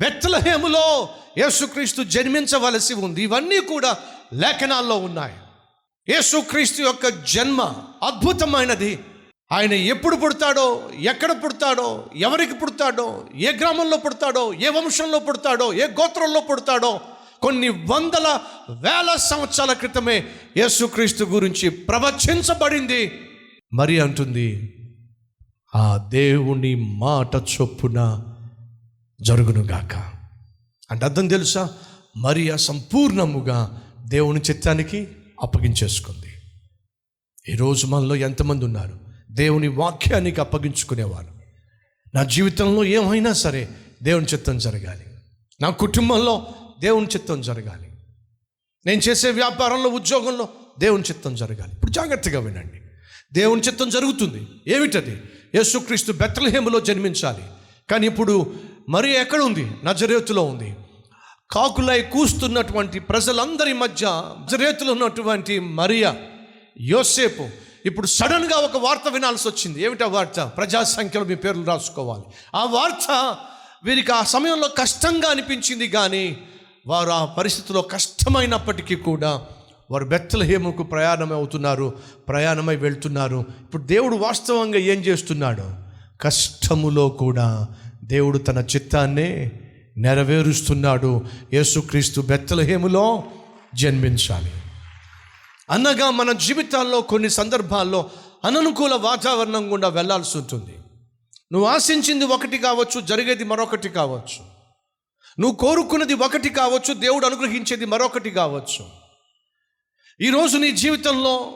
బెత్తలహేములో యేసుక్రీస్తు జన్మించవలసి ఉంది. ఇవన్నీ కూడా లేఖనాల్లో ఉన్నాయి. యేసుక్రీస్తు యొక్క జన్మ అద్భుతమైనది. ఆయన ఎప్పుడు పుడతాడో ఎక్కడ పుడతాడో ఎవరికి పుడతాడో ఏ గ్రామంలో పుడతాడో ఏ వంశంలో పుడతాడో ఏ గోత్రంలో పుడతాడో కొన్ని వందల వేల సంవత్సరాల క్రితమే యేసుక్రీస్తు గురించి ప్రవచించబడింది. మరి అంటుంది ఆ దేవుని మాట చొప్పున జరుగునుగాక. అంటే అర్థం తెలుసా? మరియా సంపూర్ణముగా దేవుని చిత్తానికి అప్పగించేసుకుంది. ఈరోజు మనలో ఎంతమంది ఉన్నారు? దేవుని వాక్యానికి అప్పగించుకునేవారు. నా జీవితంలో ఏమైనా సరే దేవుని చిత్తం జరగాలి. నా కుటుంబంలో దేవుని చిత్తం జరగాలి. నేను చేసే వ్యాపారంలో ఉద్యోగంలో దేవుని చిత్తం జరగాలి. ఇప్పుడు జాగ్రత్తగా వినండి. దేవుని చిత్తం జరుగుతుంది. ఏమిటది? యేసుక్రీస్తు బెత్తలహేములో జన్మించాలి. కానీ ఇప్పుడు మరి ఎక్కడ ఉంది నజరేతులో ఉంది. కాకులై కూస్తున్నటువంటి ప్రజలందరి మధ్య నజరేతులో ఉన్నటువంటి మరియా యోసేపు. ఇప్పుడు సడన్గా ఒక వార్త వినాల్సి వచ్చింది. ఏమిటా వార్త? ప్రజా సంఖ్యలో మీ పేర్లు రాసుకోవాలి. ఆ వార్త వీరికి ఆ సమయంలో కష్టంగా అనిపించింది కానీ వారు ఆ పరిస్థితిలో కష్టమైనప్పటికీ కూడా వారు బెత్తలహేముకు ప్రయాణమై అవుతున్నారు ప్రయాణమై వెళ్తున్నారు. ఇప్పుడు దేవుడు వాస్తవంగా ఏం చేస్తున్నాడు? కష్టములో కూడా దేవుడు తన చిత్తాన్ని నెరవేరుస్తున్నాడు. యేసుక్రీస్తు బెత్తలహేములో జన్మించాలి. అనగా మన జీవితాల్లో కొన్ని సందర్భాల్లో అననుకూల వాతావరణం గుండా వెళ్ళాల్సి ఉంటుంది. నువ్వు ఆశించింది ఒకటి కావచ్చు జరిగేది మరొకటి కావచ్చు. నువ్వు కోరుకున్నది ఒకటి కావచ్చు దేవుడు అనుగ్రహించేది మరొకటి కావచ్చు. ఈరోజు నీ జీవితంలో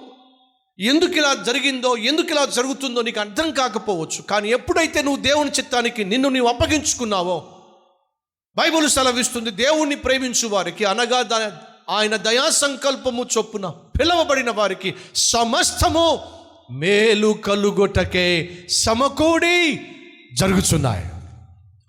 ఎందుకు ఇలా జరిగిందో ఎందుకు ఇలా జరుగుతుందో నీకు అర్థం కాకపోవచ్చు. కానీ ఎప్పుడైతే నువ్వు దేవుని చిత్తానికి నిన్ను నీవు అప్పగించుకున్నావో బైబుల్ సెలవిస్తుంది దేవుణ్ణి ప్రేమించు వారికి అనగా ఆయన దయా సంకల్పము చొప్పున పిలవబడిన వారికి సమస్తము మేలు కలుగొటకే సమకూడి జరుగుతున్నాయి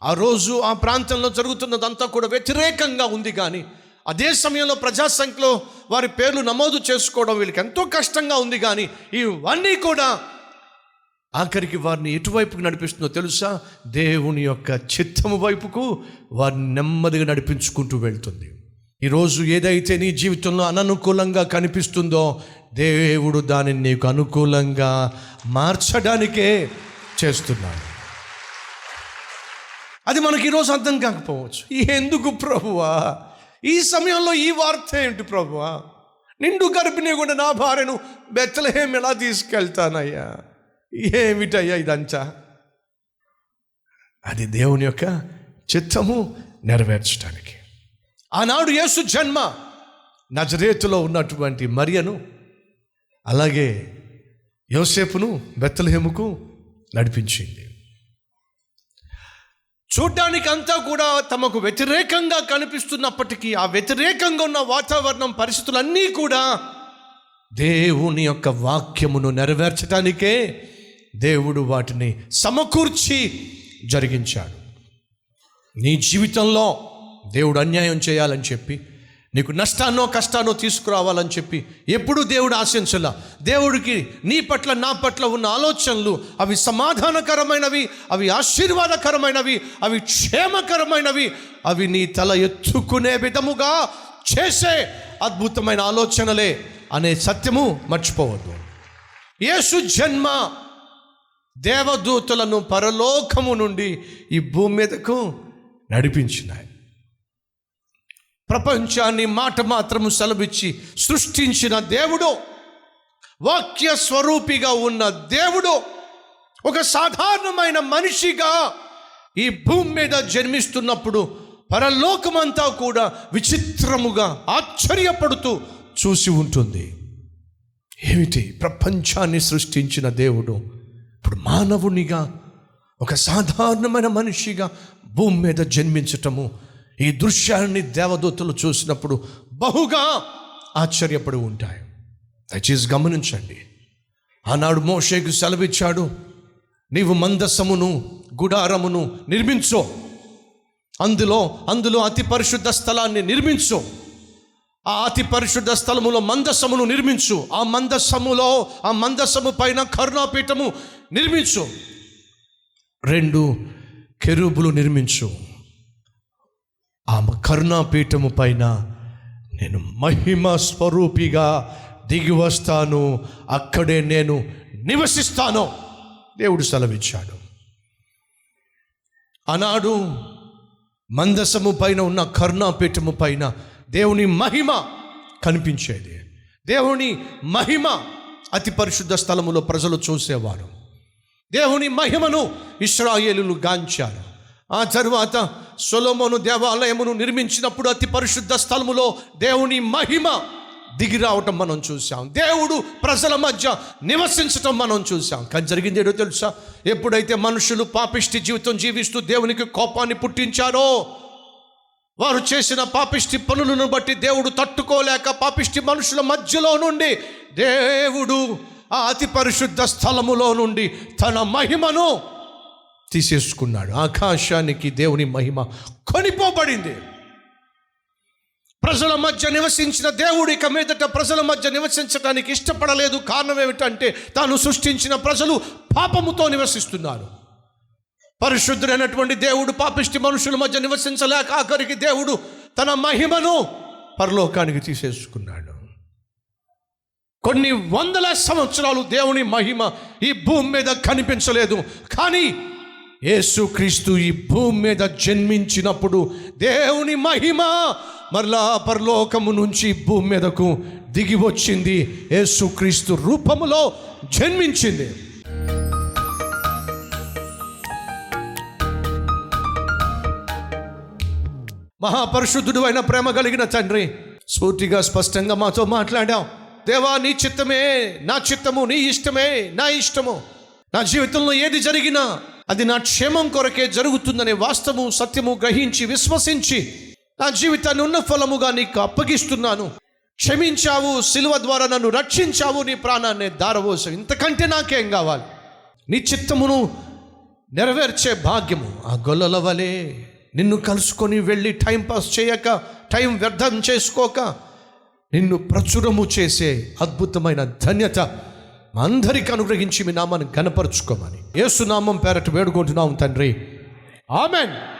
ఆ రోజు ఆ ప్రాంతంలో జరుగుతున్నదంతా కూడా వ్యతిరేకంగా ఉంది కానీ అదే సమయంలో ప్రజాసంఖ్యలో వారి పేర్లు నమోదు చేసుకోవడం వీళ్ళకి ఎంతో కష్టంగా ఉంది కానీ ఇవన్నీ కూడా ఆఖరికి వారిని ఎటువైపుకు నడిపిస్తుందో తెలుసా? దేవుని యొక్క చిత్తము వైపుకు వారిని నెమ్మదిగా నడిపించుకుంటూ వెళ్తుంది. ఈరోజు ఏదైతే నీ జీవితంలో అననుకూలంగా కనిపిస్తుందో దేవుడు దానిని నీకు అనుకూలంగా మార్చడానికే చేస్తున్నాడు. అది మనకి ఈరోజు అర్థం కాకపోవచ్చు. ఎందుకు ప్రభువా? ఈ సమయంలో ఈ వార్త ఏంటి ప్రభువా? నిండు గర్భిణి కూడా నా భార్యను బెత్తలహేం ఎలా తీసుకెళ్తానయ్యా? ఏమిటయ్యా ఇదంతా? అది దేవుని యొక్క చిత్తము నెరవేర్చడానికి ఆనాడు యేసు జన్మ నజరేతులో ఉన్నటువంటి మరియను అలాగే యోసేపును బెత్తలహేముకు నడిపించింది. చూడ్డానికి అంతా కూడా తమకు వ్యతిరేకంగా కనిపిస్తున్నప్పటికీ ఆ వ్యతిరేకంగా ఉన్న వాతావరణం పరిస్థితులన్నీ కూడా దేవుని యొక్క వాక్యమును నెరవేర్చడానికే దేవుడు వాటిని సమకూర్చి జరిగించాడు. నీ జీవితంలో దేవుడు అన్యాయం చేయాలని చెప్పి నీకు నష్టాన్నో కష్టాన్నో తీసుకురావాలని చెప్పి ఎప్పుడు దేవుడు ఆశించలా. దేవుడికి నీ పట్ల నా పట్ల ఉన్న ఆలోచనలు అవి సమాధానకరమైనవి అవి ఆశీర్వాదకరమైనవి అవి క్షేమకరమైనవి అవి నీ తల ఎత్తుకునే విధముగా చేసే అద్భుతమైన ఆలోచనలే అనే సత్యము మర్చిపోవద్దు. యేసు జన్మ దేవదూతలను పరలోకము నుండి ఈ భూమి మీదకు నడిపించినాయి. ప్రపంచాన్ని మాట మాత్రము సెలవిచ్చి సృష్టించిన దేవుడు వాక్య స్వరూపిగా ఉన్న దేవుడు ఒక సాధారణమైన మనిషిగా ఈ భూమి మీద జన్మిస్తున్నప్పుడు పరలోకమంతా కూడా విచిత్రముగా ఆశ్చర్యపడుతూ చూసి ఉంటుంది. ఏమిటి? ప్రపంచాన్ని సృష్టించిన దేవుడు ఇప్పుడు మానవునిగా ఒక సాధారణమైన మనిషిగా భూమి మీద జన్మించటము ఈ దృశ్యాన్ని దేవదూతలు చూసినప్పుడు బహుగా ఆశ్చర్యపడి ఉంటాయి దయచేసి గమనించండి. ఆనాడు మోషేకు సెలవిచ్చాడు నీవు మందసమును గుడారమును నిర్మించు. అందులో అందులో అతి పరిశుద్ధ స్థలాన్ని నిర్మించు. ఆ అతి పరిశుద్ధ స్థలములో మందసమును నిర్మించు. ఆ మందసములో ఆ మందసము పైన కరుణాపీఠము నిర్మించు. రెండు కెరూబులు నిర్మించు. ఆమె కరుణాపీఠము పైన నేను మహిమ స్వరూపిగా దిగి వస్తాను. అక్కడే నేను నివసిస్తాను. దేవుడు సెలవిచ్చాడు. ఆనాడు మందసము పైన ఉన్న కరుణాపీఠము పైన దేవుని మహిమ కనిపించేది. దేవుని మహిమ అతి పరిశుద్ధ స్థలములో ప్రజలు చూసేవారు. దేవుని మహిమను ఇస్రాయేలు గాంచారు. ఆ తరువాత సొలొమోను దేవాలయమును నిర్మించినప్పుడు అతి పరిశుద్ధ స్థలములో దేవుని మహిమ దిగి రావటం మనం చూసాం దేవుడు ప్రజల మధ్య నివసించటం మనం చూసాం కానీ జరిగింది ఏదో తెలుసా? ఎప్పుడైతే మనుషులు పాపిష్టి జీవితం జీవిస్తూ దేవునికి కోపాన్ని పుట్టించారో వారు చేసిన పాపిష్టి పనులను బట్టి దేవుడు తట్టుకోలేక పాపిష్టి మనుషుల మధ్యలో నుండి దేవుడు ఆ అతి పరిశుద్ధ స్థలములో నుండి తన మహిమను తీసేసుకున్నాడు. ఆకాశానికి దేవుని మహిమ కొనిపోబడింది. ప్రజల మధ్య నివసించిన దేవుడు ఇక మీదట ప్రజల మధ్య నివసించడానికి ఇష్టపడలేదు. కారణం ఏమిటంటే తాను సృష్టించిన ప్రజలు పాపముతో నివసిస్తున్నారు. పరిశుద్ధుడైనటువంటి దేవుడు పాపిష్టి మనుషుల మధ్య నివసించలేక ఆఖరికి దేవుడు తన మహిమను పరలోకానికి తీసేసుకున్నాడు. కొన్ని వందల సంవత్సరాలు దేవుని మహిమ ఈ భూమి మీద కనిపించలేదు. కానీ యేసుక్రీస్తు ఈ భూమి మీద జన్మించినప్పుడు దేవుని మహిమ మరలా పరలోకము నుంచి భూమి మీదకు దిగి వచ్చింది. యేసుక్రీస్తు రూపములో జన్మించింది. మహాపరిశుద్ధుడు అయిన ప్రేమ కలిగిన తండ్రి సూటిగా స్పష్టంగా మాతో మాట్లాడాం. దేవా నీ చిత్తమే నా చిత్తము నీ ఇష్టమే నా ఇష్టము. నా జీవితంలో ఏది జరిగినా అది నా క్షేమం కొరకే జరుగుతుందనే వాస్తవము సత్యము గ్రహించి విశ్వసించి నా జీవితాన్ని ఉన్న ఫలముగా నీకు అప్పగిస్తున్నాను. క్షమించావు సిలువ ద్వారా నన్ను రక్షించావు నీ ప్రాణాన్ని దారవోసం ఇంతకంటే నాకేం కావాలి? నీ చిత్తమును నెరవేర్చే భాగ్యము ఆ గొల్లల వలె. నిన్ను కలుసుకొని వెళ్ళి టైం పాస్ చేయక టైం వ్యర్థం చేసుకోక నిన్ను ప్రచురము చేసే అద్భుతమైన ధన్యత అందరికి అనుగ్రహించి మీ నామాన్ని గనపరుచుకోమని ఏసునామం నామం పేరట వేడుకుంటున్నాం తండ్రి. ఆమెన్.